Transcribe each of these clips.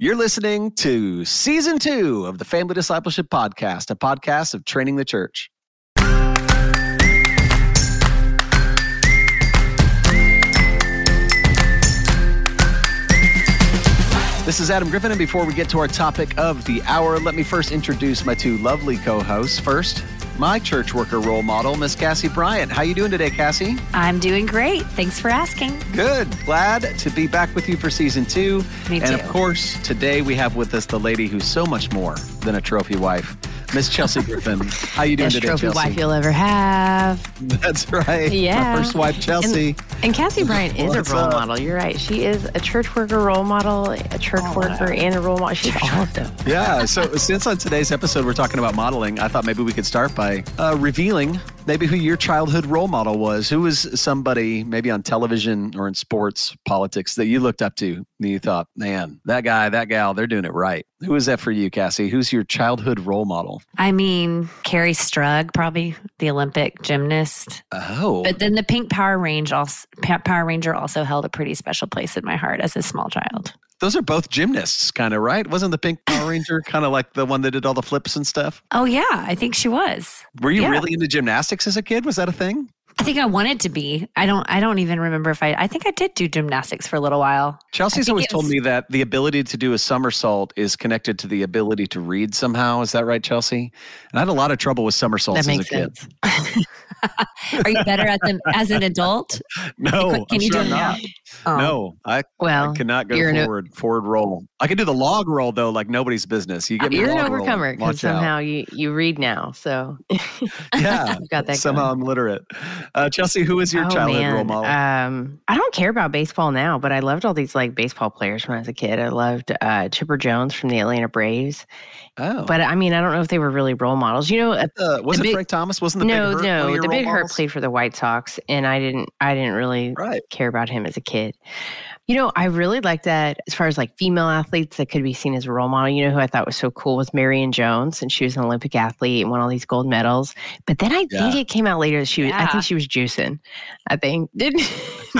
You're listening to season two of the Family Discipleship Podcast, a podcast of training the church. This is Adam Griffin, and before we get to our topic of the hour, let me first introduce my two lovely co-hosts. First, my church worker role model, Miss Cassie Bryant. How you doing today, Cassie? I'm doing great. Thanks for asking. Good. Glad to be back with you for season two. Me and too. of course, today we have with us the lady who's so much more than a trophy wife, Miss Chelsea Griffin. How you doing Best today, trophy Chelsea? wife you'll ever have. That's right. Yeah. My first wife, Chelsea. And Cassie Bryant is a role up? model. You're right. She is a church worker role model, a church Oh, worker, and a role model. She's all of them. Yeah. So since on today's episode we're talking about modeling, I thought maybe we could start by uh, revealing maybe who your childhood role model was. Who was somebody maybe on television or in sports, politics that you looked up to and you thought, man, that guy, that gal, they're doing it right. Who is that for you, Cassie? Who's your childhood role model? I mean, Kerri Strug, probably the Olympic gymnast. Oh, But then the Pink Power Range also, Power Ranger also held a pretty special place in my heart as a small child. Those are both gymnasts, kind of right? Wasn't the Pink Power Ranger kind of like the one that did all the flips and stuff? Oh yeah, I think she was. Were you Yeah. really into gymnastics as a kid? Was that a thing? I think I wanted to be. I don't. I don't even remember if I. I think I did do gymnastics for a little while. Chelsea's always it told me that the ability to do a somersault is connected to the ability to read somehow. Is that right, Chelsea? And I had a lot of trouble with somersaults That as makes a kid. sense. Are you better at them as an adult? No, Can I'm you sure do I'm not. Oh. No, I, Well, I cannot go you're an- forward. forward roll. I can do the log roll though, like nobody's business. You get me You're an overcomer because watch out. somehow you, you read now. So yeah, got that somehow going. I'm literate. Uh, Chelsea, who is your oh, childhood man. role model? Um, I don't care about baseball now, but I loved all these like baseball players when I was a kid. I loved uh, Chipper Jones from the Atlanta Braves. Oh, But I mean, I don't know if they were really role models. You know, uh, uh, was it big- Frank Thomas? Wasn't the no, big Hurt no, the big hurt played for the White Sox, and I didn't, I didn't really Right. care about him as a kid. You know, I really like that as far as like female athletes that could be seen as a role model. You know who I thought was so cool was Marion Jones, and she was an Olympic athlete and won all these gold medals. But then I Yeah. think it came out later that she was. I think she was juicing. I think didn't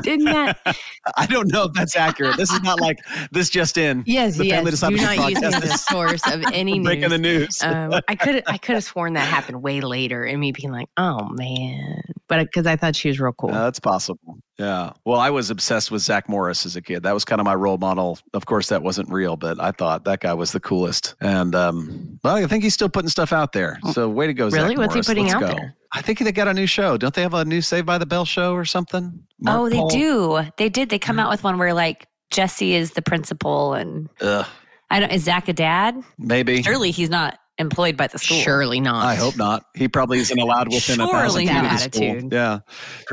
didn't that? I don't know if that's accurate. This is not like this just in. Yes, The Family yes. Do not use me Podcast as a source of any breaking news. the news. um, I could I could have sworn that happened way later, and me being like, "Oh man," but because I thought she was real cool. Uh, that's possible. Yeah. Well, I was obsessed with Zach Morris as a kid. That was kind of my role model. Of course, that wasn't real, but I thought that guy was the coolest. And um, well, I think he's still putting stuff out there. So way to go, Oh, really? Zach What's he putting Let's out go. there? I think they got a new show. Don't they have a new Saved by the Bell show or something? Mark oh, they Paul? do. They did. They come out with one where like Jesse is the principal, and Ugh, I don't. Is Zach a dad? maybe. Surely he's not employed by the school. Surely not. I hope not. He probably isn't allowed within a thousand feet of not. the school. Attitude. Yeah.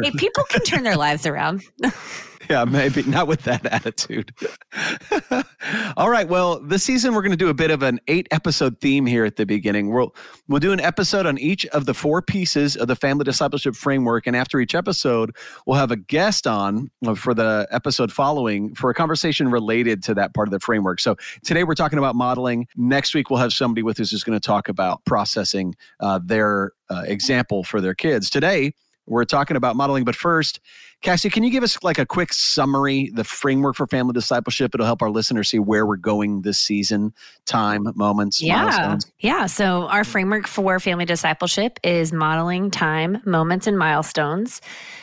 Hey, people can turn their lives around. Yeah, maybe not with that attitude. All right. Well, this season we're going to do a bit of an eight episode theme here at the beginning. We'll we'll do an episode on each of the four pieces of the family discipleship framework, and after each episode, we'll have a guest on uh, for the episode following for a conversation related to that part of the framework. So today we're talking about modeling. Next week we'll have somebody with us who's going to talk about processing uh, their uh, example for their kids. Today we're talking about modeling, but first. Cassie, can you give us like a quick summary, the framework for family discipleship? It'll help our listeners see where we're going this season, time, moments, Yeah. milestones. Yeah. So, our mm. framework for family discipleship is modeling time, moments, and milestones.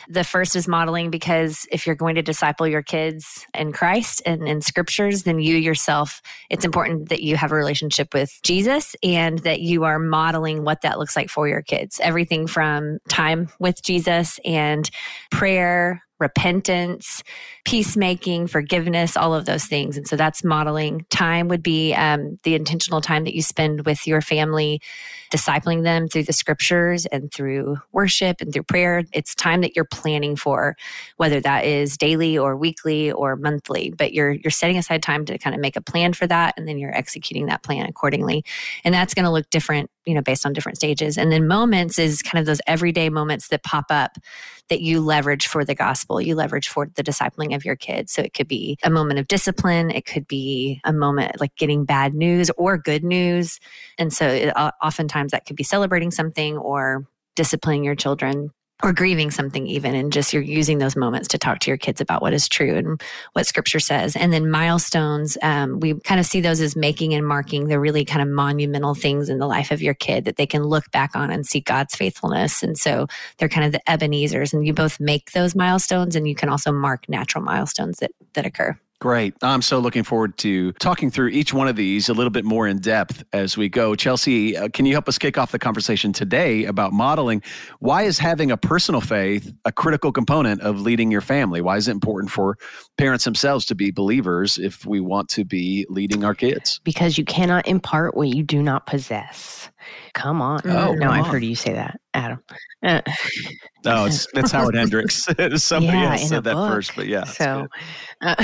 The first is modeling because if you're going to disciple your kids in Christ and in scriptures, then you yourself, it's important that you have a relationship with Jesus and that you are modeling what that looks like for your kids. Everything from time with Jesus and prayer, repentance, peacemaking, forgiveness, all of those things. And so that's modeling. Time would be um, the intentional time that you spend with your family, discipling them through the scriptures and through worship and through prayer. It's time that you're planning for, whether that is daily or weekly or monthly. But you're you're setting aside time to kind of make a plan for that, and then you're executing that plan accordingly. And that's going to look different, you know, based on different stages. And then moments is kind of those everyday moments that pop up that you leverage for the gospel, you leverage for the discipling of your kids. So it could be a moment of discipline, it could be a moment like getting bad news or good news. And so it, uh, oftentimes that could be celebrating something or disciplining your children or grieving something even and just you're using those moments to talk to your kids about what is true and what scripture says. And then milestones um, we kind of see those as making and marking the really kind of monumental things in the life of your kid that they can look back on and see god's faithfulness. And so they're kind of the ebenezers and you both make those milestones and you can also mark natural milestones that that occur Great. I'm so looking forward to talking through each one of these a little bit more in depth as we go. Chelsea, uh, can you help us kick off the conversation today about modeling? Why is having a personal faith a critical component of leading your family? Why is it important for parents themselves to be believers if we want to be leading our kids? Because you cannot impart what you do not possess. Come on. Oh, no, come I've on. heard you say that, Adam. Uh, Oh, it's it's Howard Hendricks. Somebody Yeah, else said that book. first, but yeah. so, uh,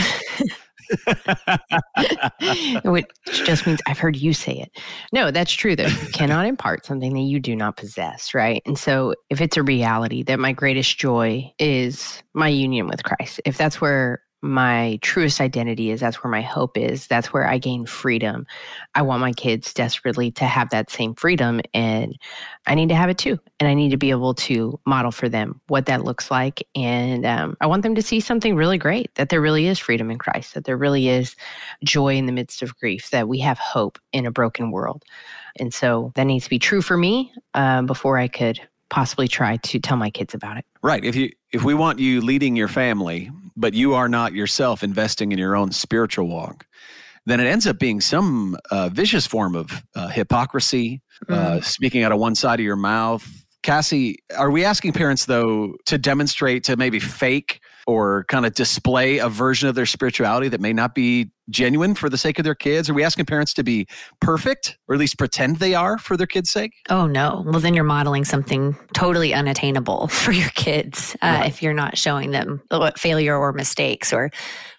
which just means I've heard you say it. No, that's true though. You cannot impart something that you do not possess, right? And so if it's a reality that my greatest joy is my union with Christ, if that's where my truest identity is, that's where my hope is, that's where I gain freedom. I want my kids desperately to have that same freedom and I need to have it too. And I need to be able to model for them what that looks like. And um, I want them to see something really great that there really is freedom in Christ, that there really is joy in the midst of grief, that we have hope in a broken world. And so that needs to be true for me um, before I could possibly try to tell my kids about it. Right. If you if we want you leading your family, but you are not yourself investing in your own spiritual walk, then it ends up being some uh, vicious form of uh, hypocrisy, uh, speaking out of one side of your mouth. Cassie, are we asking parents though to demonstrate to maybe fake or kind of display a version of their spirituality that may not be genuine for the sake of their kids? Are we asking parents to be perfect or at least pretend they are for their kids' sake? Oh no. Well, then you're modeling something totally unattainable for your kids uh, Right. if you're not showing them what failure or mistakes or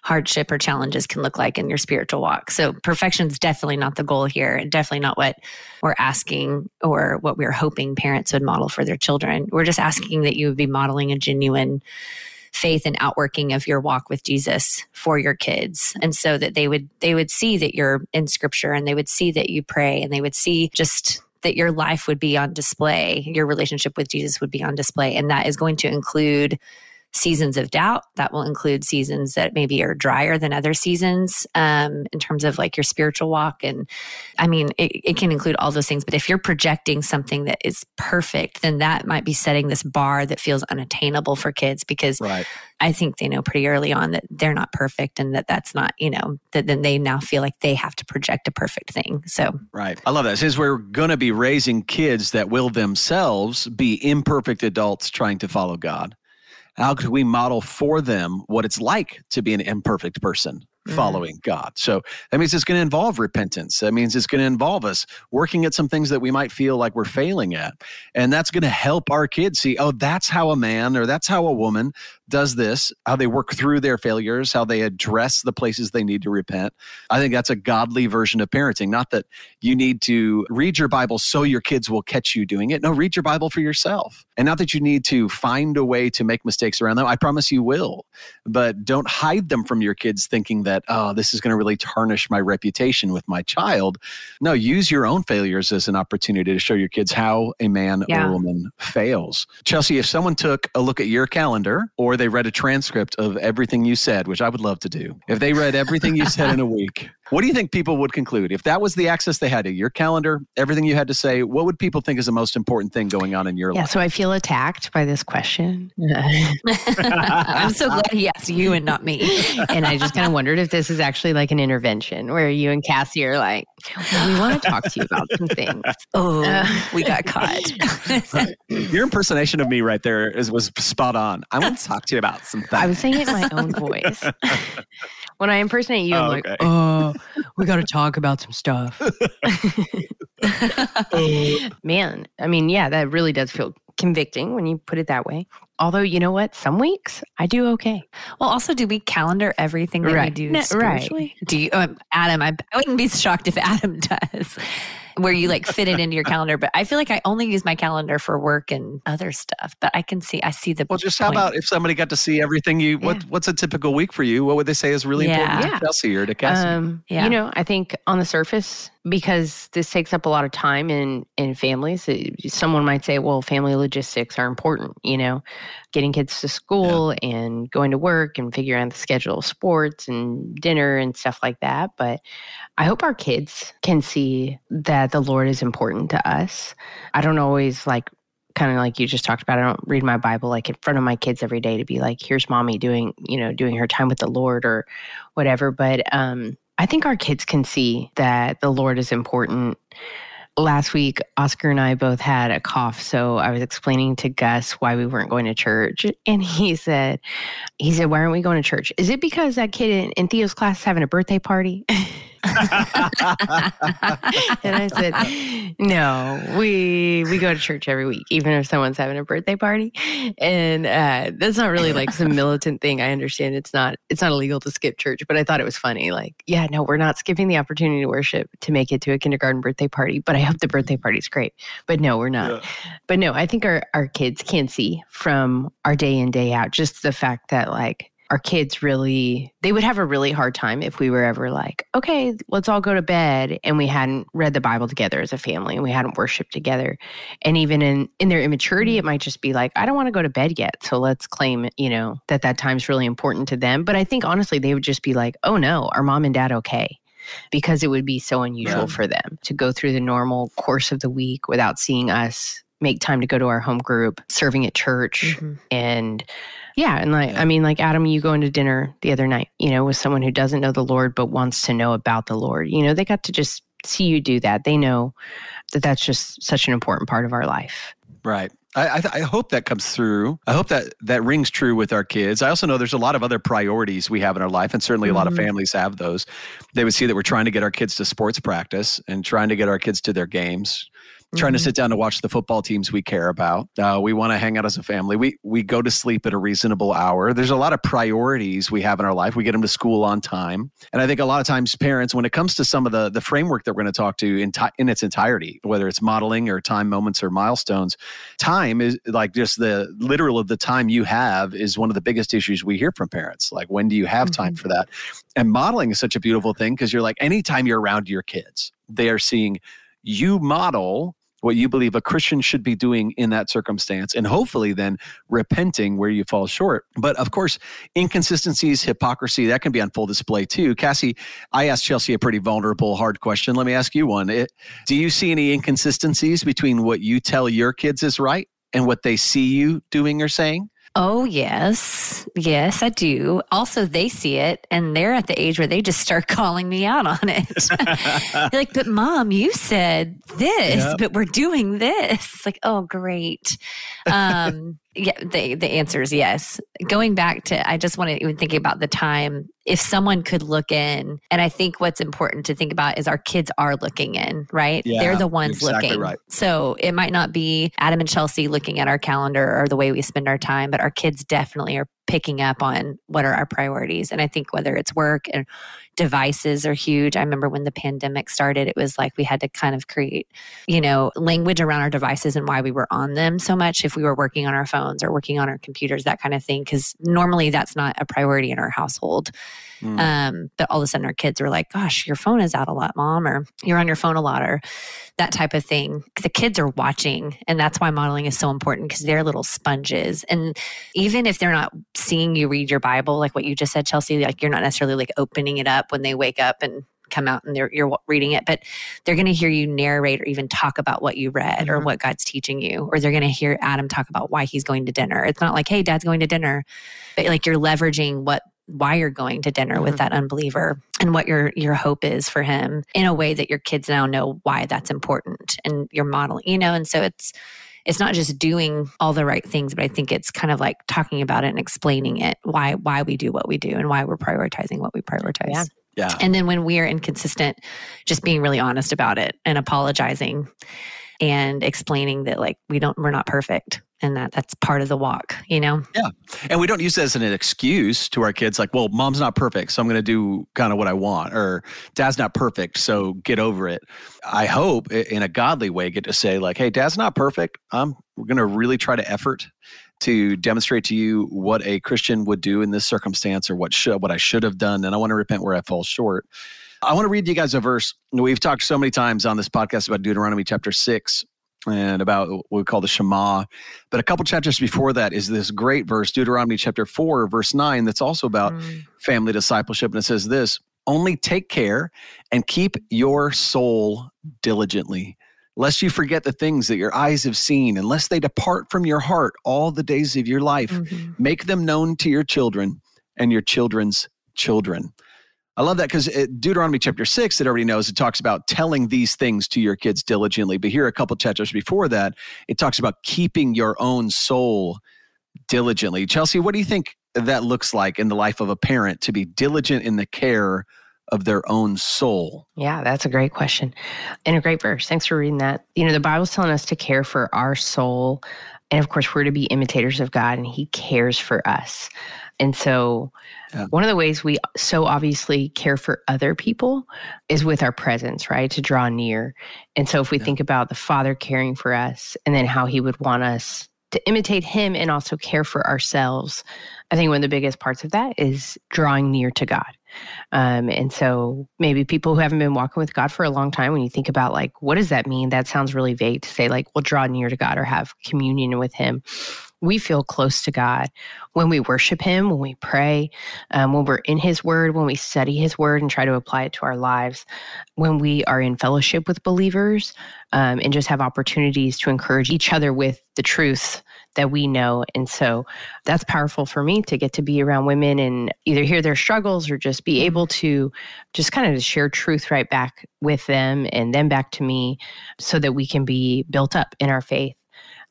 hardship or challenges can look like in your spiritual walk. So perfection is definitely not the goal here, and definitely not what we're asking or what we're hoping parents would model for their children. We're just asking that you would be modeling a genuine faith and outworking of your walk with Jesus for your kids. And so that they would they would see that you're in scripture and they would see that you pray and they would see just that your life would be on display your relationship with Jesus would be on display. And that is going to include seasons of doubt that will include seasons that maybe are drier than other seasons um, in terms of like your spiritual walk and i mean it, it can include all those things but if you're projecting something that is perfect then that might be setting this bar that feels unattainable for kids because Right. I think they know pretty early on that they're not perfect and that that's not, you know, that then they now feel like they have to project a perfect thing. So, Right. I love that. Since we're going to be raising kids that will themselves be imperfect adults trying to follow God, how could we model for them what it's like to be an imperfect person Mhm. following God? So that means it's going to involve repentance. That means it's going to involve us working at some things that we might feel like we're failing at. And that's going to help our kids see, oh, that's how a man or that's how a woman does this, how they work through their failures, how they address the places they need to repent. I think that's a godly version of parenting. Not that you need to read your Bible so your kids will catch you doing it. No, read your Bible for yourself. And not that you need to find a way to make mistakes around them. I promise you will. But don't hide them from your kids thinking that, oh, this is going to really tarnish my reputation with my child. No, use your own failures as an opportunity to show your kids how a man Yeah. or a woman fails. Chelsea, if someone took a look at your calendar or they read a transcript of everything you said, which I would love to do, if they read everything you said in a week, what do you think people would conclude? If that was the access they had to your calendar, everything you had to say, what would people think is the most important thing going on in your life? Yeah, life? so I feel attacked by this question. I'm so glad he asked you and not me. and I just kind of wondered if this is actually like an intervention where you and Cassie are like, well, we want to talk to you about some things. Oh, Uh, we got caught. Your impersonation of me right there is, was spot on. I want to talk to you about some things. I was saying it in my own voice. When I impersonate you, Oh, I'm like, okay. oh, we got to talk about some stuff. Man, I mean, yeah, that really does feel convicting when you put it that way. Although, you know what? Some weeks I do okay. well, also, do we calendar everything that we do No, right. spiritually? Do you, um, Adam? I, I wouldn't be shocked if Adam does, where you like fit it into your calendar. But I feel like I only use my calendar for work and other stuff. But I can see, I see the well, just how about if somebody got to see everything you, what, what's a typical week for you? What would they say is really important Yeah. to Chelsea or to Cassie? Um, Yeah. You know, I think on the surface, because this takes up a lot of time in in families. Someone might say, "Well, family logistics are important." You know, getting kids to school yeah. and going to work and figuring out the schedule of sports and dinner and stuff like that. But I hope our kids can see that the Lord is important to us. I don't always like kind of like you just talked about i don't read my bible like in front of my kids every day to be like here's mommy doing you know doing her time with the lord or whatever but um i think our kids can see that the lord is important. Last week oscar and i both had a cough so i was explaining to gus why we weren't going to church and he said he said why aren't we going to church? Is it because that kid in, in theo's class is having a birthday party and I said, "No, we we go to church every week, even if someone's having a birthday party." And uh, that's not really like some militant thing. I understand it's not it's not illegal to skip church, but I thought it was funny. Like, yeah, no, we're not skipping the opportunity to worship to make it to a kindergarten birthday party. But I hope the birthday party's great. But no, we're not. Yeah. But no, I think our our kids can see from our day in day out just the fact that like our kids really they would have a really hard time if we were ever like okay let's all go to bed and we hadn't read the bible together as a family and we hadn't worshiped together. And even in in their immaturity it mm-hmm. might just be like i don't want to go to bed yet so let's claim you know that that time's really important to them. But i think honestly they would just be like oh no are mom and dad okay because it would be so unusual yeah. for them to go through the normal course of the week without seeing us make time to go to our home group serving at church mm-hmm. and yeah. And like, yeah. I mean, like Adam, you going to dinner the other night, you know, with someone who doesn't know the Lord, but wants to know about the Lord. You know, they got to just see you do that. They know that that's just such an important part of our life. Right. I, I, I, hope that comes through. I hope that that rings true with our kids. I also know there's a lot of other priorities we have in our life, and certainly a lot of mm-hmm. families have those. They would see that we're trying to get our kids to sports practice and trying to get our kids to their games, trying to mm-hmm. sit down to watch the football teams we care about. Uh, we want to hang out as a family. We we go to sleep at a reasonable hour. There's a lot of priorities we have in our life. We get them to school on time, and I think a lot of times parents, when it comes to some of the the framework that we're going to talk to in in its entirety, whether it's modeling or time moments or milestones, time is like just the literal of the time you have is one of the biggest issues we hear from parents. Like when do you have mm-hmm. time for that? And modeling is such a beautiful thing because you're like anytime you're around your kids, they are seeing you model what you believe a Christian should be doing in that circumstance, and hopefully then repenting where you fall short. But of course, inconsistencies, hypocrisy, that can be on full display too. Cassie, I asked Chelsea a pretty vulnerable, hard question. Let me ask you one. It, do you see any inconsistencies between what you tell your kids is right and what they see you doing or saying? Oh, yes. Yes, I do. Also, they see it and they're at the age where they just start calling me out on it. like, but mom, you said this, yep. but we're doing this. It's like, oh, great. Um, yeah, the the answer is yes. Going back to, I just want to even think about the time. If someone could look in, and I think what's important to think about is our kids are looking in, right? Yeah, They're the ones exactly looking. Right. So it might not be Adam and Chelsea looking at our calendar or the way we spend our time, but our kids definitely are picking up on what are our priorities. And I think whether it's work and devices are huge. I remember when the pandemic started, it was like we had to kind of create, you know, language around our devices and why we were on them so much if we were working on our phones or working on our computers, that kind of thing. Cause normally that's not a priority in our household. Mm. Um, but all of a sudden our kids were like, gosh, your phone is out a lot, mom, or you're on your phone a lot, or that type of thing. The kids are watching. And that's why modeling is so important because they're little sponges. And even if they're not seeing you read your Bible, like what you just said, Chelsea, like you're not necessarily like opening it up when they wake up and come out and you're reading it, but they're going to hear you narrate or even talk about what you read mm-hmm. or what God's teaching you, or they're going to hear Adam talk about why he's going to dinner. It's not like, hey, dad's going to dinner, but like you're leveraging what why you're going to dinner mm-hmm. with that unbeliever and what your your hope is for him in a way that your kids now know why that's important and you're modeling you know? And so it's it's not just doing all the right things but i think it's kind of like talking about it and explaining it why why we do what we do and why we're prioritizing what we prioritize. Yeah. Yeah. And then when we are inconsistent just being really honest about it and apologizing and explaining that like we don't we're not perfect and that that's part of the walk you know? Yeah. And we don't use it as an excuse to our kids like well mom's not perfect so i'm going to do kind of what i want or dad's not perfect so get over it. I hope in a godly way get to say like hey dad's not perfect. I'm we're going to really try to effort to demonstrate to you what a christian would do in this circumstance or what should what i should have done and i want to repent where i fall short I want to read you guys a verse. We've talked so many times on this podcast about Deuteronomy chapter 6 and about what we call the Shema. But a couple chapters before that is this great verse, Deuteronomy chapter 4, verse 9, that's also about mm. family discipleship. And it says this only take care and keep your soul diligently, lest you forget the things that your eyes have seen, unless they depart from your heart all the days of your life. Mm-hmm. Make them known to your children and your children's children. I love that because uh, Deuteronomy chapter six, it already knows it talks about telling these things to your kids diligently. But here, a couple chapters before that, it talks about keeping your own soul diligently. Chelsea, what do you think that looks like in the life of a parent to be diligent in the care of their own soul? Yeah, that's a great question and a great verse. Thanks for reading that. You know, the Bible's telling us to care for our soul. And of course, we're to be imitators of God, and He cares for us. And so, yeah. one of the ways we so obviously care for other people is with our presence, right? To draw near. And so, if we yeah. think about the Father caring for us and then how He would want us to imitate Him and also care for ourselves, I think one of the biggest parts of that is drawing near to God. Um, and so maybe people who haven't been walking with God for a long time, when you think about like, what does that mean? That sounds really vague to say, like, we'll draw near to God or have communion with Him. We feel close to God when we worship Him, when we pray, um, when we're in His Word, when we study His Word and try to apply it to our lives, when we are in fellowship with believers um, and just have opportunities to encourage each other with the truth that we know. And so that's powerful for me to get to be around women and either hear their struggles or just be able to just kind of share truth right back with them and then back to me so that we can be built up in our faith.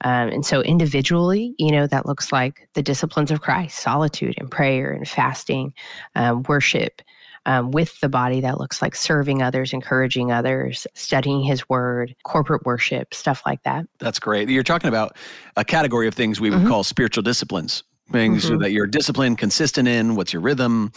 Um, and so individually, you know, that looks like the disciplines of Christ, solitude and prayer and fasting, um, worship, um, with the body that looks like serving others, encouraging others, studying his word, corporate worship, stuff like that. That's great. You're talking about a category of things we would mm-hmm. call spiritual disciplines, things mm-hmm. that you're disciplined, consistent in, what's your rhythm.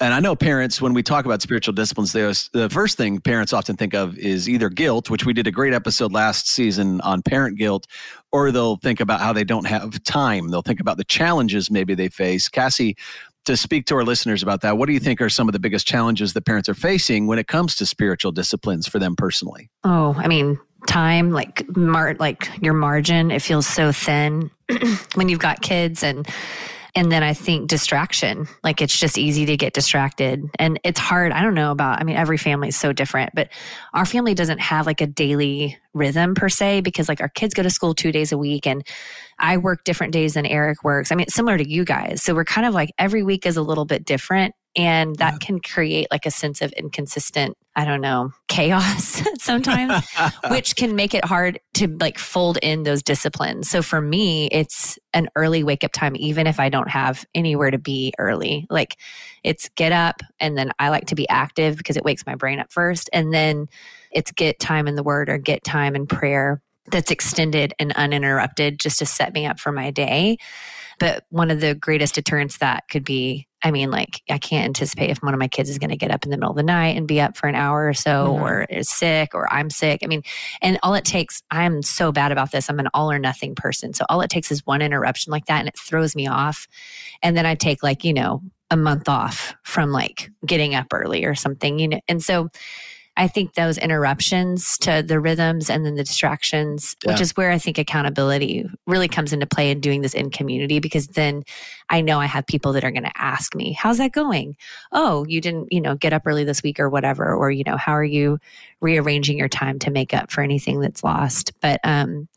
And I know parents, when we talk about spiritual disciplines, the first thing parents often think of is either guilt, which we did a great episode last season on parent guilt, or they'll think about how they don't have time. They'll think about the challenges maybe they face. Cassie to speak to our listeners about that, what do you think are some of the biggest challenges that parents are facing when it comes to spiritual disciplines for them personally? Oh, I mean, time, like mar- like your margin, it feels so thin when you've got kids and and then I think distraction, like it's just easy to get distracted. And it's hard. I don't know about, I mean, every family is so different, but our family doesn't have like a daily rhythm per se because like our kids go to school two days a week and I work different days than Eric works. I mean, similar to you guys. So we're kind of like every week is a little bit different. And that yeah. can create like a sense of inconsistent, I don't know, chaos sometimes, which can make it hard to like fold in those disciplines. So for me, it's an early wake up time, even if I don't have anywhere to be early. Like it's get up and then I like to be active because it wakes my brain up first. And then it's get time in the word or get time in prayer that's extended and uninterrupted just to set me up for my day. But one of the greatest deterrents that could be I mean, like, I can't anticipate if one of my kids is going to get up in the middle of the night and be up for an hour or so, mm-hmm. or is sick, or I'm sick. I mean, and all it takes, I'm so bad about this. I'm an all or nothing person. So all it takes is one interruption like that, and it throws me off. And then I take, like, you know, a month off from like getting up early or something, you know. And so, I think those interruptions to the rhythms and then the distractions, yeah. which is where I think accountability really comes into play in doing this in community because then I know I have people that are going to ask me, How's that going? Oh, you didn't, you know, get up early this week or whatever. Or, you know, how are you rearranging your time to make up for anything that's lost? But um,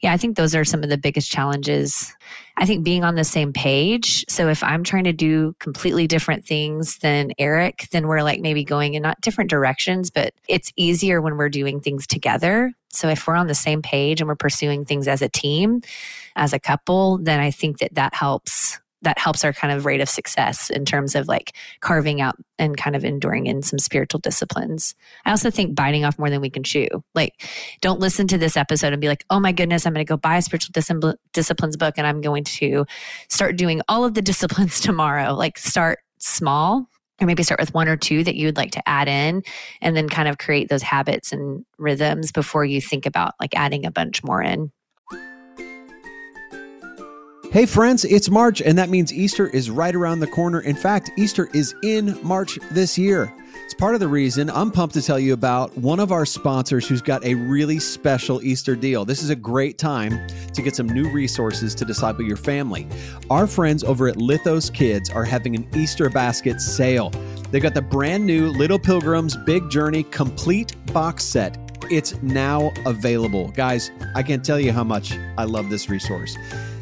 yeah, I think those are some of the biggest challenges I think being on the same page. So if I'm trying to do completely different things than Eric, then we're like maybe going in not different directions, but it's easier when we're doing things together. So if we're on the same page and we're pursuing things as a team, as a couple, then I think that that helps that helps our kind of rate of success in terms of like carving out and kind of enduring in some spiritual disciplines. I also think biting off more than we can chew. Like, don't listen to this episode and be like, oh my goodness, I'm going to go buy a spiritual dis- disciplines book and I'm going to start doing all of the disciplines tomorrow. Like, start small or maybe start with one or two that you would like to add in and then kind of create those habits and rhythms before you think about like adding a bunch more in. Hey, friends, it's March, and that means Easter is right around the corner. In fact, Easter is in March this year. It's part of the reason I'm pumped to tell you about one of our sponsors who's got a really special Easter deal. This is a great time to get some new resources to disciple your family. Our friends over at Lithos Kids are having an Easter basket sale. They got the brand new Little Pilgrims Big Journey complete box set. It's now available. Guys, I can't tell you how much I love this resource.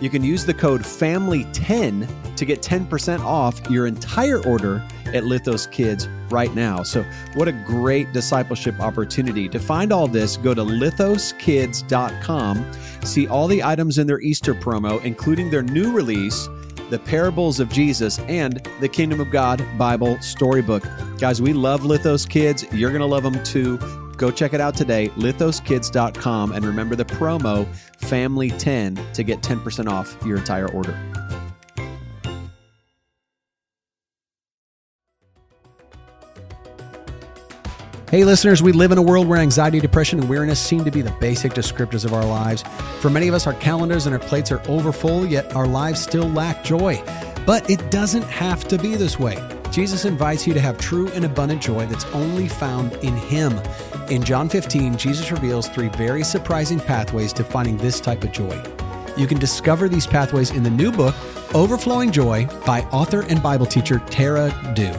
You can use the code FAMILY10 to get 10% off your entire order at Lithos Kids right now. So, what a great discipleship opportunity. To find all this, go to lithoskids.com, see all the items in their Easter promo, including their new release, The Parables of Jesus, and the Kingdom of God Bible Storybook. Guys, we love Lithos Kids. You're going to love them too. Go check it out today, lithoskids.com, and remember the promo FAMILY10 to get 10% off your entire order. Hey, listeners, we live in a world where anxiety, depression, and weariness seem to be the basic descriptors of our lives. For many of us, our calendars and our plates are overfull, yet our lives still lack joy. But it doesn't have to be this way. Jesus invites you to have true and abundant joy that's only found in Him. In John 15, Jesus reveals three very surprising pathways to finding this type of joy. You can discover these pathways in the new book, Overflowing Joy, by author and Bible teacher Tara Dew.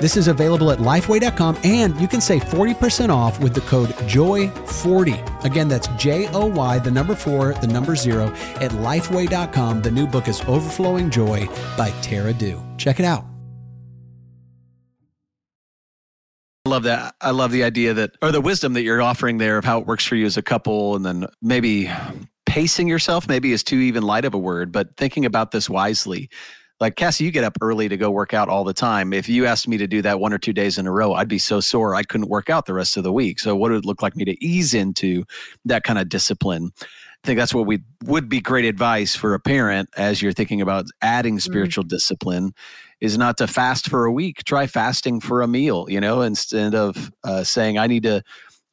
This is available at lifeway.com and you can save 40% off with the code JOY40. Again, that's J O Y, the number four, the number zero, at lifeway.com. The new book is Overflowing Joy by Tara Dew. Check it out. Love that. I love the idea that, or the wisdom that you're offering there of how it works for you as a couple, and then maybe pacing yourself, maybe is too even light of a word, but thinking about this wisely like Cassie, you get up early to go work out all the time. If you asked me to do that one or two days in a row, I'd be so sore I couldn't work out the rest of the week. So what would it look like me to ease into that kind of discipline? I think that's what we would be great advice for a parent as you're thinking about adding mm-hmm. spiritual mm-hmm. discipline is not to fast for a week. Try fasting for a meal, you know, instead of uh, saying I need to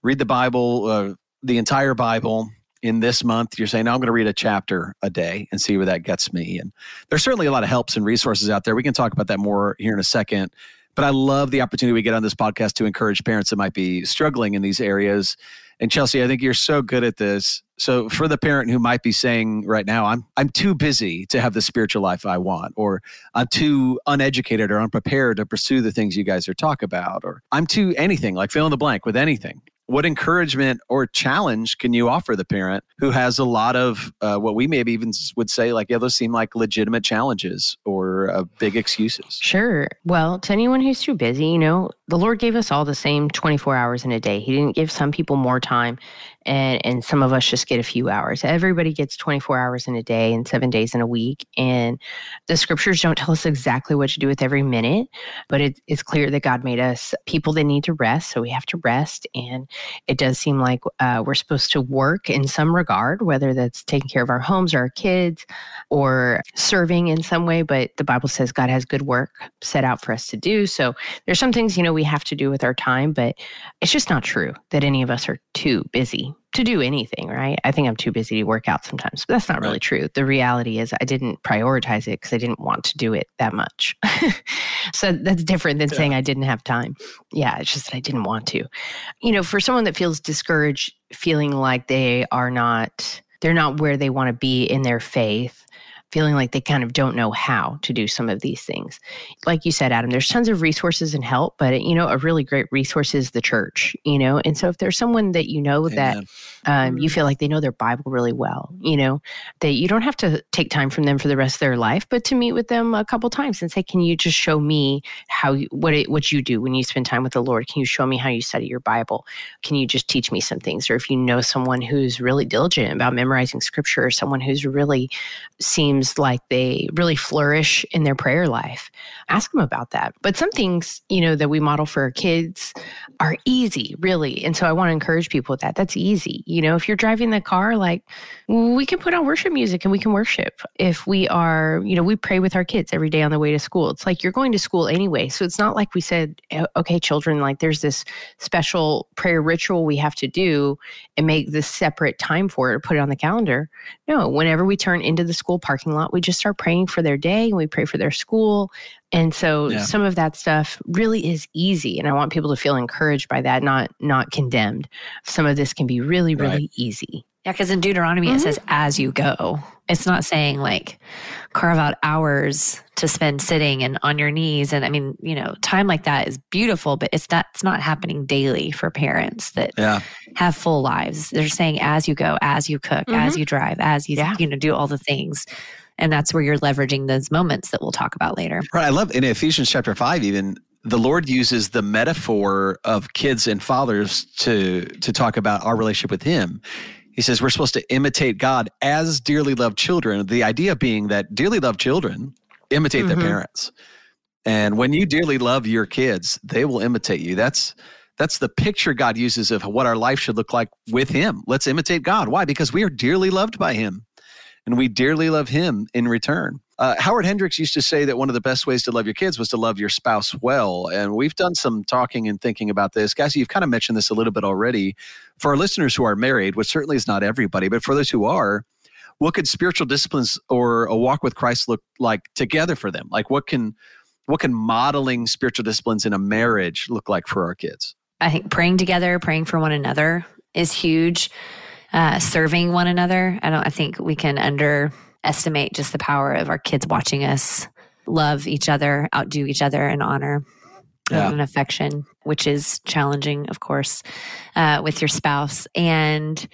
read the Bible, uh, the entire Bible in this month you're saying i'm going to read a chapter a day and see where that gets me and there's certainly a lot of helps and resources out there we can talk about that more here in a second but i love the opportunity we get on this podcast to encourage parents that might be struggling in these areas and chelsea i think you're so good at this so for the parent who might be saying right now i'm i'm too busy to have the spiritual life i want or i'm too uneducated or unprepared to pursue the things you guys are talk about or i'm too anything like fill in the blank with anything what encouragement or challenge can you offer the parent who has a lot of uh, what we maybe even would say like yeah those seem like legitimate challenges or uh, big excuses? Sure. Well to anyone who's too busy you know the lord gave us all the same 24 hours in a day. He didn't give some people more time and and some of us just get a few hours. Everybody gets 24 hours in a day and seven days in a week and the scriptures don't tell us exactly what to do with every minute but it, it's clear that god made us people that need to rest so we have to rest and it does seem like uh, we're supposed to work in some regard whether that's taking care of our homes or our kids or serving in some way but the bible says god has good work set out for us to do. So there's some things you know we have to do with our time but it's just not true that any of us are too busy to do anything, right? I think I'm too busy to work out sometimes, but that's not really true. The reality is, I didn't prioritize it because I didn't want to do it that much. so that's different than yeah. saying I didn't have time. Yeah, it's just that I didn't want to. You know, for someone that feels discouraged, feeling like they are not, they're not where they want to be in their faith, feeling like they kind of don't know how to do some of these things. Like you said, Adam, there's tons of resources and help, but you know, a really great resource is the church, you know? And so if there's someone that you know Amen. that um, you feel like they know their Bible really well, you know, that you don't have to take time from them for the rest of their life, but to meet with them a couple times and say, can you just show me how, you, what, it, what you do when you spend time with the Lord? Can you show me how you study your Bible? Can you just teach me some things? Or if you know someone who's really diligent about memorizing scripture or someone who's really seems seems like they really flourish in their prayer life, ask them about that. But some things, you know, that we model for our kids, are easy, really. And so I want to encourage people with that. That's easy. You know, if you're driving the car, like we can put on worship music and we can worship. If we are, you know, we pray with our kids every day on the way to school. It's like you're going to school anyway. So it's not like we said, eh, okay, children, like there's this special prayer ritual we have to do and make this separate time for it or put it on the calendar. No, whenever we turn into the school parking lot, we just start praying for their day and we pray for their school. And so yeah. some of that stuff really is easy. And I want people to feel encouraged by that, not not condemned. Some of this can be really, really right. easy. Yeah, because in Deuteronomy mm-hmm. it says as you go. It's not saying like carve out hours to spend sitting and on your knees. And I mean, you know, time like that is beautiful, but it's that's not happening daily for parents that yeah. have full lives. They're saying as you go, as you cook, mm-hmm. as you drive, as you yeah. you know, do all the things. And that's where you're leveraging those moments that we'll talk about later. Right. I love in Ephesians chapter five, even the Lord uses the metaphor of kids and fathers to to talk about our relationship with Him. He says we're supposed to imitate God as dearly loved children. The idea being that dearly loved children imitate mm-hmm. their parents. And when you dearly love your kids, they will imitate you. That's that's the picture God uses of what our life should look like with him. Let's imitate God. Why? Because we are dearly loved by him and we dearly love him in return. Uh, Howard Hendricks used to say that one of the best ways to love your kids was to love your spouse well. And we've done some talking and thinking about this. Guys, you've kind of mentioned this a little bit already. For our listeners who are married, which certainly is not everybody, but for those who are, what could spiritual disciplines or a walk with Christ look like together for them? Like what can what can modeling spiritual disciplines in a marriage look like for our kids? I think praying together, praying for one another is huge. Uh, serving one another. I don't. I think we can underestimate just the power of our kids watching us love each other, outdo each other in honor yeah. and affection, which is challenging, of course, uh, with your spouse. And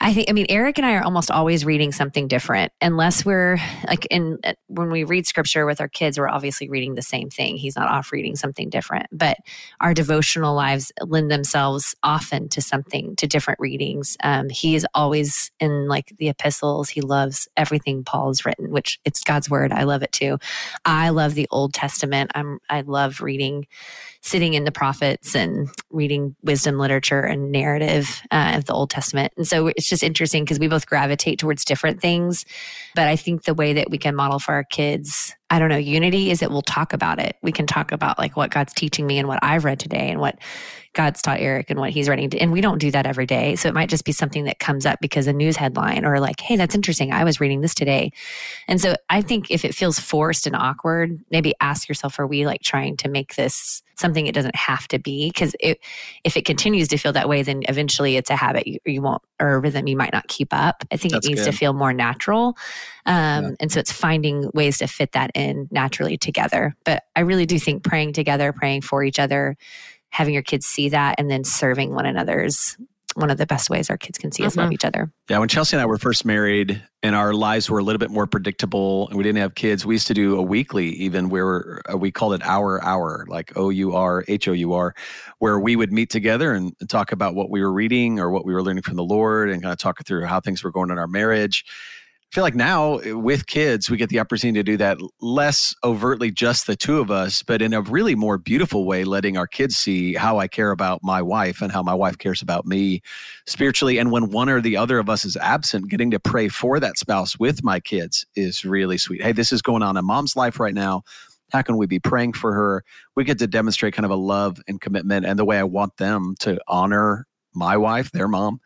I think, I mean, Eric and I are almost always reading something different, unless we're like in uh, when we read scripture with our kids, we're obviously reading the same thing. He's not off reading something different, but our devotional lives lend themselves often to something, to different readings. Um, he is always in like the epistles. He loves everything Paul's written, which it's God's word. I love it too. I love the Old Testament. I'm, I love reading sitting in the prophets and reading wisdom literature and narrative uh, of the Old Testament. And so it's just interesting because we both gravitate towards different things. But I think the way that we can model for our kids, I don't know, unity is that we'll talk about it. We can talk about like what God's teaching me and what I've read today and what God's taught Eric and what he's writing. And we don't do that every day. So it might just be something that comes up because a news headline or like, hey, that's interesting. I was reading this today. And so I think if it feels forced and awkward, maybe ask yourself, are we like trying to make this something it doesn't have to be? Because if it continues to feel that way, then eventually it's a habit you, you won't, or a rhythm you might not keep up. I think that's it needs good. to feel more natural. Um, yeah. And so it's finding ways to fit that in naturally together. But I really do think praying together, praying for each other, having your kids see that and then serving one another's one of the best ways our kids can see us love mm-hmm. each other. Yeah, when Chelsea and I were first married and our lives were a little bit more predictable and we didn't have kids, we used to do a weekly even where uh, we called it our hour, like O U R H O U R, where we would meet together and talk about what we were reading or what we were learning from the Lord and kind of talk through how things were going in our marriage. I feel like now eh, with kids, we get the opportunity to do that less overtly, just the two of us, but in a really more beautiful way, letting our kids see how I care about my wife and how my wife cares about me spiritually. And when one or the other of us is absent, getting to pray for that spouse with my kids is really sweet. Hey, this is going on in mom's life right now. How can we be praying for her? We get to demonstrate kind of a love and commitment and the way I want them to honor my wife, their mom,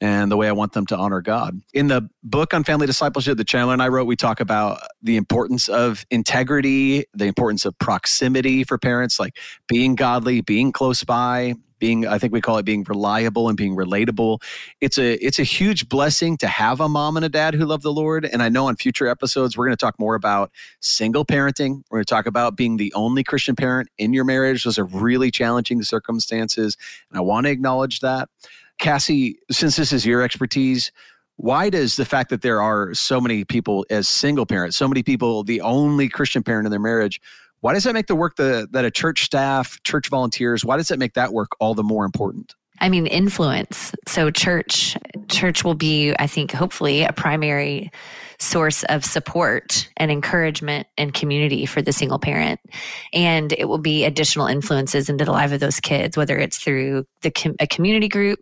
and the way I want them to honor God. In the book on family discipleship that Chandler and I wrote, we talk about the importance of integrity, the importance of proximity for parents, like being godly, being close by, being i think we call it being reliable and being relatable. It's a it's a huge blessing to have a mom and a dad who love the lord. And i know on future episodes we're going to talk more about single parenting. We're going to talk about being the only christian parent in your marriage. Those are really challenging circumstances and i want to acknowledge that. Cassie since this is your expertise why does the fact that there are so many people as single parents so many people the only christian parent in their marriage why does that make the work the, that a church staff, church volunteers, why does that make that work all the more important? I mean, influence. So church, church will be, I think, hopefully a primary source of support and encouragement and community for the single parent. And it will be additional influences into the life of those kids, whether it's through the com- a community group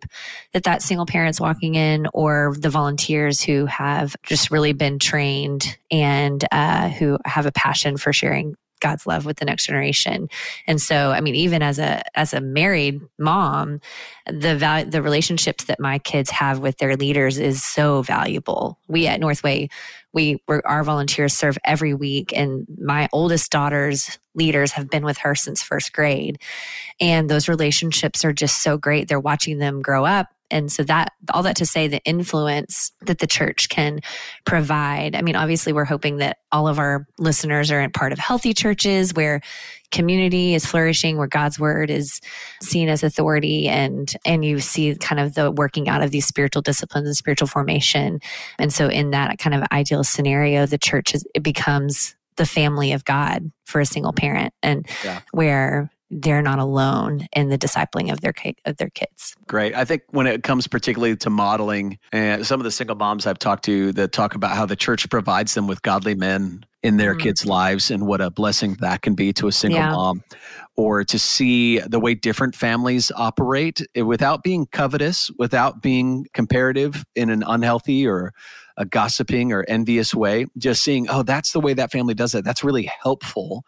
that that single parent's walking in or the volunteers who have just really been trained and uh, who have a passion for sharing God's love with the next generation. And so, I mean, even as a as a married mom, the value, the relationships that my kids have with their leaders is so valuable. We at Northway, we our volunteers serve every week, and my oldest daughter's leaders have been with her since first grade, and those relationships are just so great. They're watching them grow up and so that all that to say the influence that the church can provide. I mean, obviously we're hoping that all of our listeners are in part of healthy churches where community is flourishing, where God's word is seen as authority and and you see kind of the working out of these spiritual disciplines and spiritual formation. And so in that kind of ideal scenario, the church is it becomes the family of God for a single parent and yeah. where they're not alone in the discipling of their of their kids. Great. I think when it comes particularly to modeling, and some of the single moms I've talked to that talk about how the church provides them with godly men in their mm-hmm. kids' lives and what a blessing that can be to a single yeah. mom or to see the way different families operate eh, without being covetous, without being comparative in an unhealthy or a gossiping or envious way, just seeing, oh, that's the way that family does it. That's really helpful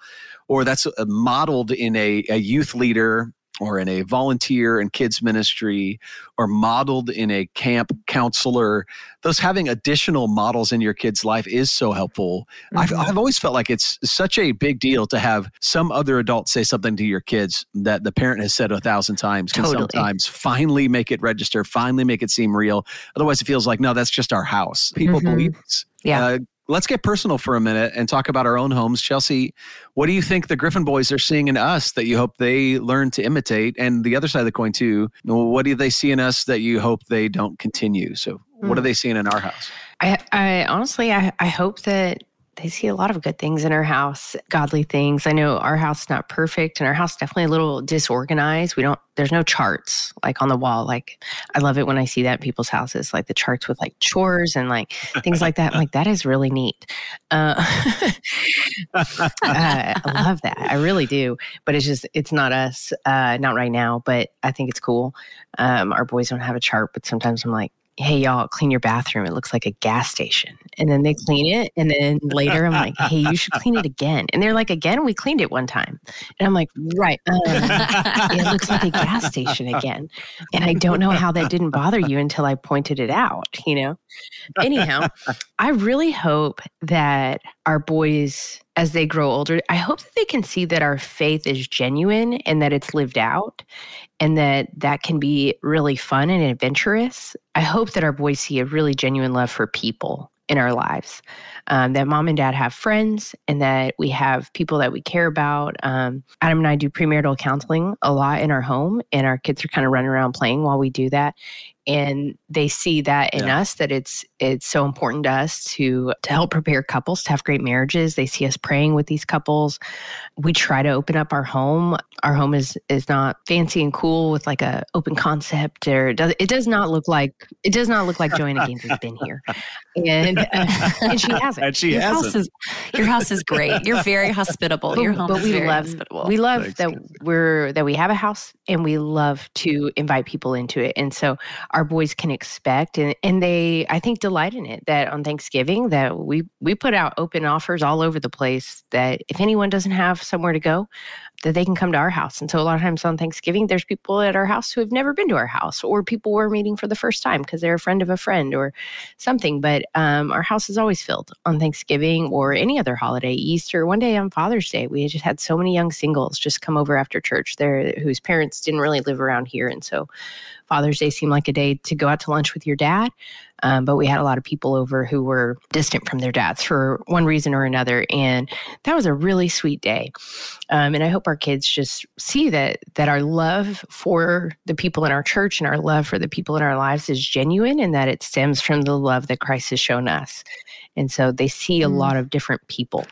or that's uh, modeled in a, a youth leader or in a volunteer and kids ministry or modeled in a camp counselor those having additional models in your kid's life is so helpful mm-hmm. I've, I've always felt like it's such a big deal to have some other adult say something to your kids that the parent has said a thousand times can totally. sometimes finally make it register finally make it seem real otherwise it feels like no that's just our house people mm-hmm. believe yeah uh, let's get personal for a minute and talk about our own homes. Chelsea, what do you think the Griffin boys are seeing in us that you hope they learn to imitate? And the other side of the coin, too, what do they see in us that you hope they don't continue? So, what are hmm. they seeing in our house? I, I honestly, I, I hope that they see a lot of good things in our house, godly things. I know our house is not perfect and our house definitely a little disorganized. We don't there's no charts like on the wall. Like I love it when I see that in people's houses, like the charts with like chores and like things like that. I'm like that is really neat. Uh, uh, I love that. I really do. But it's just it's not us, uh, not right now. But I think it's cool. Um, our boys don't have a chart, but sometimes I'm like, hey y'all clean your bathroom. It looks like a gas station. And then they clean it and then later i'm like hey you should clean it again. And they're like again? We cleaned it one time. And i'm like right um, it looks like a gas station again. And i don't know how that didn't bother you until i pointed it out you know? Anyhow i really hope that our boys as they grow older, I hope that they can see that our faith is genuine and that it's lived out and that that can be really fun and adventurous. I hope that our boys see a really genuine love for people in our lives. Um, that mom and dad have friends and that we have people that we care about. Um, Adam and I do premarital counseling a lot in our home, and our kids are kind of running around playing while we do that and they see that in yeah. us that it's it's so important to us to to help prepare couples to have great marriages. They see us praying with these couples. We try to open up our home. Our home is is not fancy and cool with like a open concept or it does it does not look like it does not look like joanna gaines has been here. And uh, and she hasn't. And she your hasn't. house is, your house is great. You're very hospitable. Your home but we love hospitable. we love Thanks. that we're that we have a house and we love to invite people into it. And so our boys can expect and, and they i think delight in it that on thanksgiving that we we put out open offers all over the place that if anyone doesn't have somewhere to go that they can come to our house. And so a lot of times on Thanksgiving, there's people at our house who have never been to our house, or people we're meeting for the first time because they're a friend of a friend or something. But um, our house is always filled on Thanksgiving or any other holiday, Easter. One day on Father's Day, we just had so many young singles just come over after church there whose parents didn't really live around here. And so Father's Day seemed like a day to go out to lunch with your dad. Um, but we had a lot of people over who were distant from their dads for one reason or another. And that was a really sweet day. Um, and I hope our kids just see that that our love for the people in our church and our love for the people in our lives is genuine and that it stems from the love that Christ has shown us. And so they see a mm. lot of different people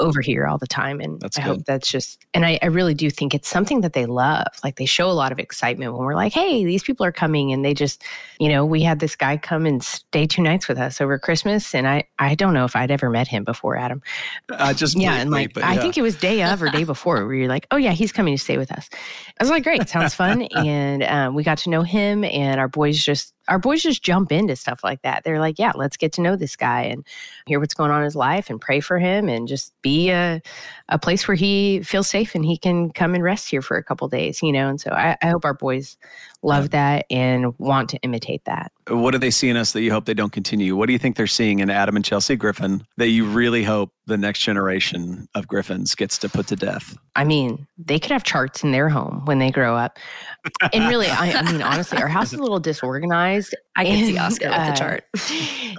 over here all the time. And that's I good. hope that's just, and I, I, really do think it's something that they love. Like they show a lot of excitement when we're like, hey, these people are coming. And they just, you know, we had this guy come and stay two nights with us over Christmas. And I, I don't know if I'd ever met him before, Adam. Uh, just, yeah. and like, yeah. I think it was day of or day before where you're like, oh, yeah, he's coming to stay with us. I was like, great, sounds fun. and um, we got to know him and our boys just, our boys just jump into stuff like that. They're like, yeah, let's get to know this guy and hear what's going on in his life and pray for him and just be a, a place where he feels safe and he can come and rest here for a couple days, you know? And so I, I hope our boys love that and want to imitate that. What are they seeing us that you hope they don't continue? What do you think they're seeing in Adam and Chelsea Griffin that you really hope the next generation of Griffins gets to put to death? I mean, they could have charts in their home when they grow up. And really, I, I mean, honestly, our house is a little disorganized. I can and, see Oscar with the uh, chart.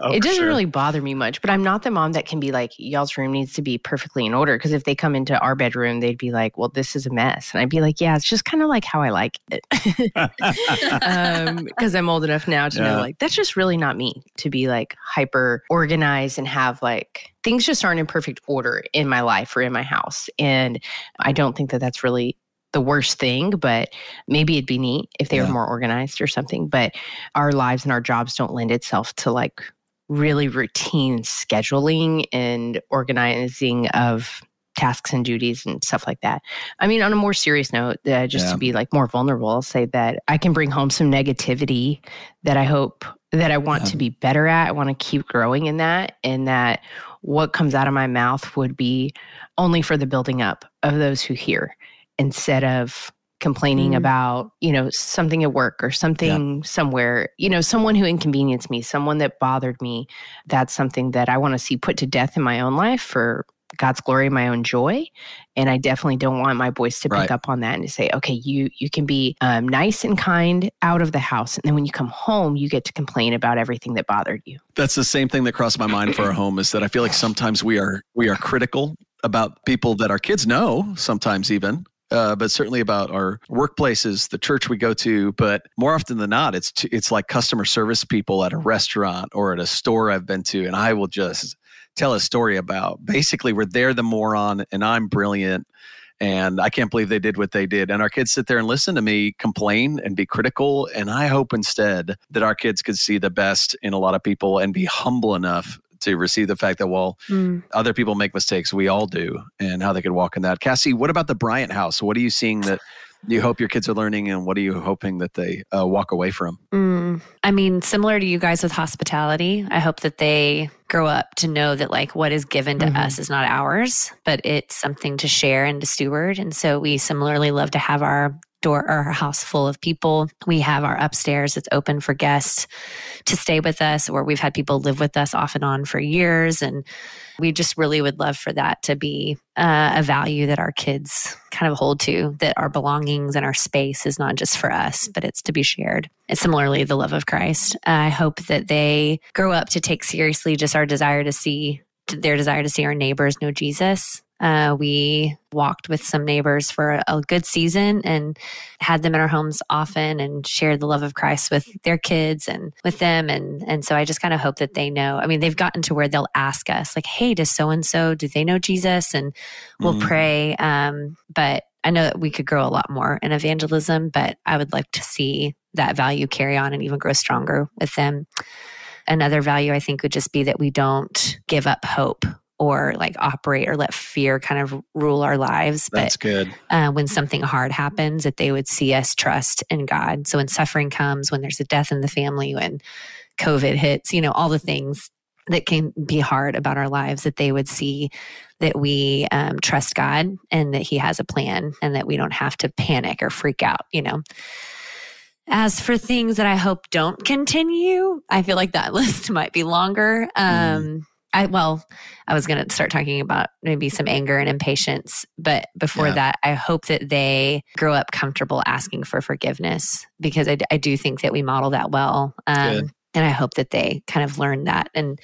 oh, it doesn't sure. really bother me much, but I'm not the mom that can be like, y'all's room needs to be perfectly in order. Because if they come into our bedroom, they'd be like, well, this is a mess. And I'd be like, yeah, it's just kind of like how I like it. because um, I'm old enough now to yeah. know like that's just really not me to be like hyper organized and have like things just aren't in perfect order in my life or in my house. And I don't think that that's really the worst thing, but maybe it'd be neat if they yeah. were more organized or something. But our lives and our jobs don't lend itself to like really routine scheduling and organizing of tasks and duties and stuff like that. I mean, on a more serious note, uh, just yeah. to be like more vulnerable, I'll say that I can bring home some negativity that I hope that I want yeah. to be better at. I want to keep growing in that, and that what comes out of my mouth would be only for the building up of those who hear instead of complaining mm. about you know something at work or something yeah. somewhere you know someone who inconvenienced me someone that bothered me that's something that i want to see put to death in my own life for God's glory, my own joy. And I definitely don't want my boys to pick right. up on that and to say, okay, you you can be um, nice and kind out of the house, and then when you come home, you get to complain about everything that bothered you. That's the same thing that crossed my mind for our home is that I feel like sometimes we are we are critical about people that our kids know, sometimes even, uh, but certainly about our workplaces, the church we go to. But more often than not, it's t- it's like customer service people at a restaurant or at a store I've been to, and I will just tell a story about. Basically, we're there the moron, and I'm brilliant. And I can't believe they did what they did. And our kids sit there and listen to me complain and be critical. And I hope instead that our kids could see the best in a lot of people and be humble enough to receive the fact that well mm. other people make mistakes we all do and how they could walk in that cassie what about the bryant house what are you seeing that you hope your kids are learning and what are you hoping that they uh, walk away from mm, i mean similar to you guys with hospitality i hope that they grow up to know that like what is given to mm-hmm. us is not ours but it's something to share and to steward and so we similarly love to have our door our house full of people. We have our upstairs that's open for guests to stay with us, or we've had people live with us off and on for years. And we just really would love for that to be uh, a value that our kids kind of hold to, that our belongings and our space is not just for us, but it's to be shared. And similarly, the love of Christ. I hope that they grow up to take seriously just our desire to see their desire to see our neighbors know Jesus uh, we walked with some neighbors for a, a good season and had them in our homes often and shared the love of Christ with their kids and with them. And, and so I just kind of hope that they know. I mean, they've gotten to where they'll ask us, like, hey, does so and so, do they know Jesus? And we'll mm. pray. Um, but I know that we could grow a lot more in evangelism, but I would like to see that value carry on and even grow stronger with them. Another value I think would just be that we don't give up hope or like operate or let fear kind of rule our lives. That's but, good. Uh, when something hard happens, that they would see us trust in God. So when suffering comes, when there's a death in the family, when COVID hits, you know, all the things that can be hard about our lives, that they would see that we um, trust God and that He has a plan and that we don't have to panic or freak out, you know. As for things that I hope don't continue, I feel like that list might be longer. Mm. Um, mm I well, I was going to start talking about maybe some anger and impatience, but before yeah. that, I hope that they grow up comfortable asking for forgiveness because I, I do think that we model that well. Um, And I hope that they kind of learn that and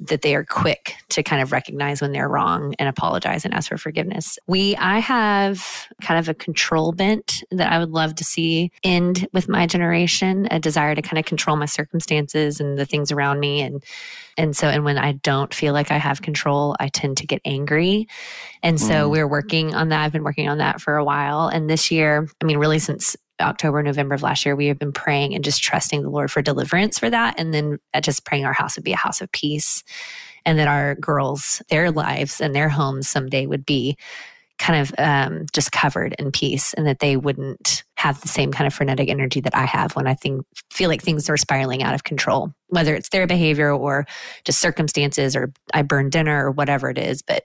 that they are quick to kind of recognize when they're wrong and apologize and ask for forgiveness. We, I have kind of a control bent that I would love to see end with my generation, a desire to kind of control my circumstances and the things around me. And, and so, and when I don't feel like I have control, I tend to get angry. And so mm. we're working on that. I've been working on that for a while. And this year, I mean, really since October, November of last year, we have been praying and just trusting the Lord for deliverance for that. And then just praying our house would be a house of peace and that our girls, their lives and their homes someday would be kind of um, just covered in peace and that they wouldn't have the same kind of frenetic energy that I have when I think feel like things are spiraling out of control, whether it's their behavior or just circumstances or I burn dinner or whatever it is. But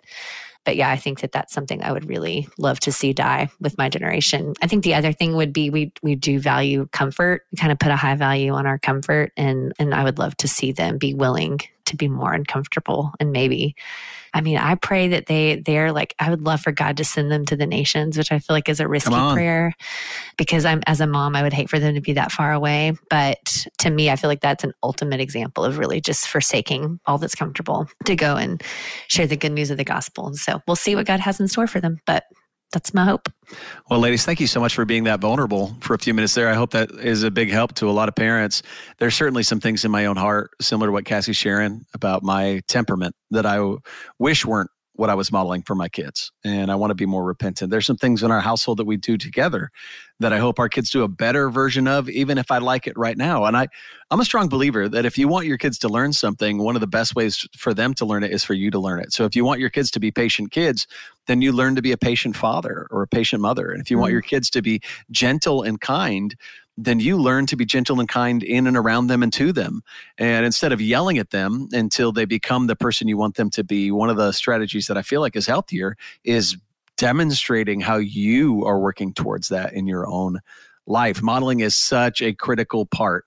but yeah, I think that that's something I would really love to see die with my generation. I think the other thing would be we we do value comfort, kind of put a high value on our comfort, and and I would love to see them be willing to be more uncomfortable and maybe I mean, I pray that they they're like I would love for God to send them to the nations, which I feel like is a risky prayer because I'm as a mom, I would hate for them to be that far away. But to me, I feel like that's an ultimate example of really just forsaking all that's comfortable to go and share the good news of the gospel. And so we'll see what God has in store for them. But that's my hope. Well, ladies, thank you so much for being that vulnerable for a few minutes there. I hope that is a big help to a lot of parents. There's certainly some things in my own heart, similar to what Cassie's sharing about my temperament, that I wish weren't what I was modeling for my kids. And I want to be more repentant. There's some things in our household that we do together that I hope our kids do a better version of, even if I like it right now. And I, I'm a strong believer that if you want your kids to learn something, one of the best ways for them to learn it is for you to learn it. So if you want your kids to be patient kids, then you learn to be a patient father or a patient mother. And if you mm-hmm. want your kids to be gentle and kind, then you learn to be gentle and kind in and around them and to them. And instead of yelling at them until they become the person you want them to be, one of the strategies that I feel like is healthier is demonstrating how you are working towards that in your own life. Modeling is such a critical part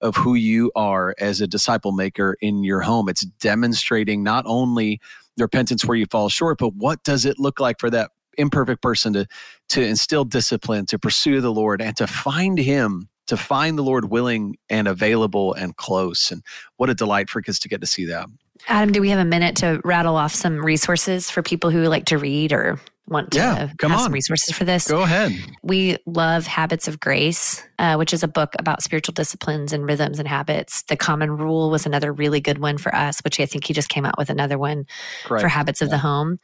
of who you are as a disciple maker in your home. It's demonstrating not only repentance where you fall short, but what does it look like for that imperfect person to to instill discipline, to pursue the Lord, and to find Him, to find the Lord willing and available and close. And what a delight for kids to get to see that. Adam, do we have a minute to rattle off some resources for people who like to read or want to yeah, come have on. some resources for this? Go ahead. We love Habits of Grace, uh, which is a book about spiritual disciplines and rhythms and habits. The Common Rule was another really good one for us, which I think he just came out with another one Correct. for Habits of yeah. the Home.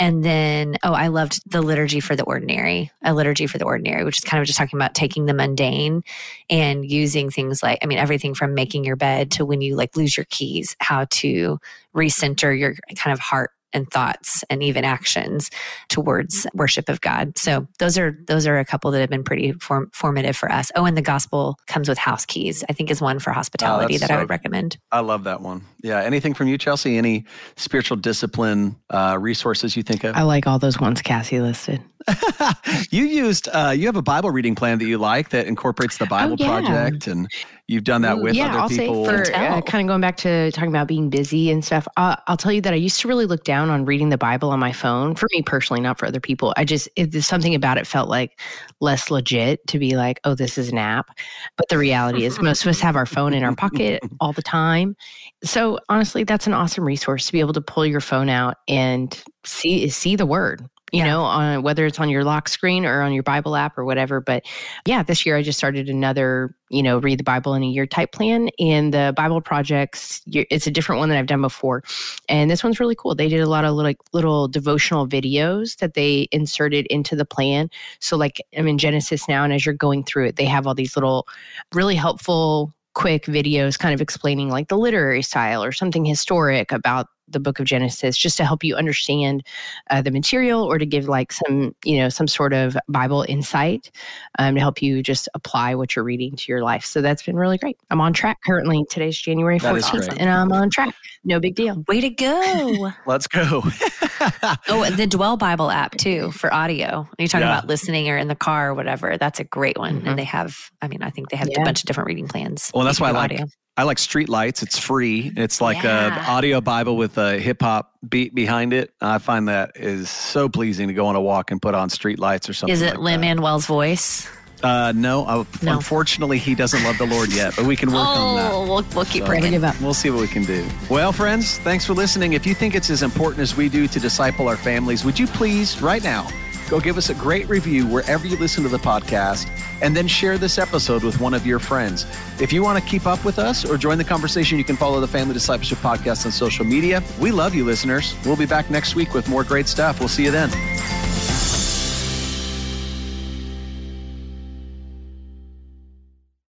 And then, oh, I loved the liturgy for the ordinary, a liturgy for the ordinary, which is kind of just talking about taking the mundane and using things like, I mean, everything from making your bed to when you like lose your keys, how to recenter your kind of heart and thoughts and even actions towards worship of God. So those are those are a couple that have been pretty form, formative for us. Oh, and the gospel comes with house keys. I think is one for hospitality oh, that so, I would recommend. I love that one. Yeah. Anything from you, Chelsea? Any spiritual discipline uh, resources you think of? I like all those ones Cassie listed. you used uh, you have a Bible reading plan that you like that incorporates the Bible oh, yeah. project and you've done that with yeah, other I'll people. Say for uh, kind of going back to talking about being busy and stuff. Uh, I'll tell you that I used to really look down on reading the Bible on my phone. For me personally, not for other people. I just it, there's something about it felt like less legit to be like, oh, this is an app. But the reality is, most of us have our phone in our pocket all the time. So honestly, that's an awesome resource to be able to pull your phone out and see see the word you yeah. know, on whether it's on your lock screen or on your Bible app or whatever. But yeah, this year I just started another, you know, read the Bible in a year type plan. And the Bible projects, it's a different one than I've done before. And this one's really cool. They did a lot of like little devotional videos that they inserted into the plan. So like I'm in Genesis now, and as you're going through it, they have all these little really helpful quick videos kind of explaining like the literary style or something historic about the book of Genesis just to help you understand uh, the material or to give like some, you know, some sort of Bible insight um, to help you just apply what you're reading to your life. So that's been really great. I'm on track currently. Today's January 14th and I'm on track. No big deal. Way to go. Let's go. oh, the Dwell Bible app too for audio. You're talking yeah. about listening or in the car or whatever. That's a great one. Mm-hmm. And they have, I mean, I think they have yeah. a bunch of different reading plans. Well, that's why I like audio. I like Street Lights. It's free. It's like yeah. a audio Bible with a hip hop beat behind it. I find that is so pleasing to go on a walk and put on Street Lights or something. Is it like Lin Manuel's voice? Uh, no, uh, No. unfortunately, he doesn't love the Lord yet, but we can work on that. Oh, we'll, we'll keep So- praying. give up. We'll see what we can do. Well, friends, thanks for listening. If you think it's as important as we do to disciple our families, would you please, right now, go give us a great review wherever you listen to the podcast and then share this episode with one of your friends. If you want to keep up with us or join the conversation, you can follow the Family Discipleship Podcast on social media. We love you, listeners. We'll be back next week with more great stuff. We'll see you then.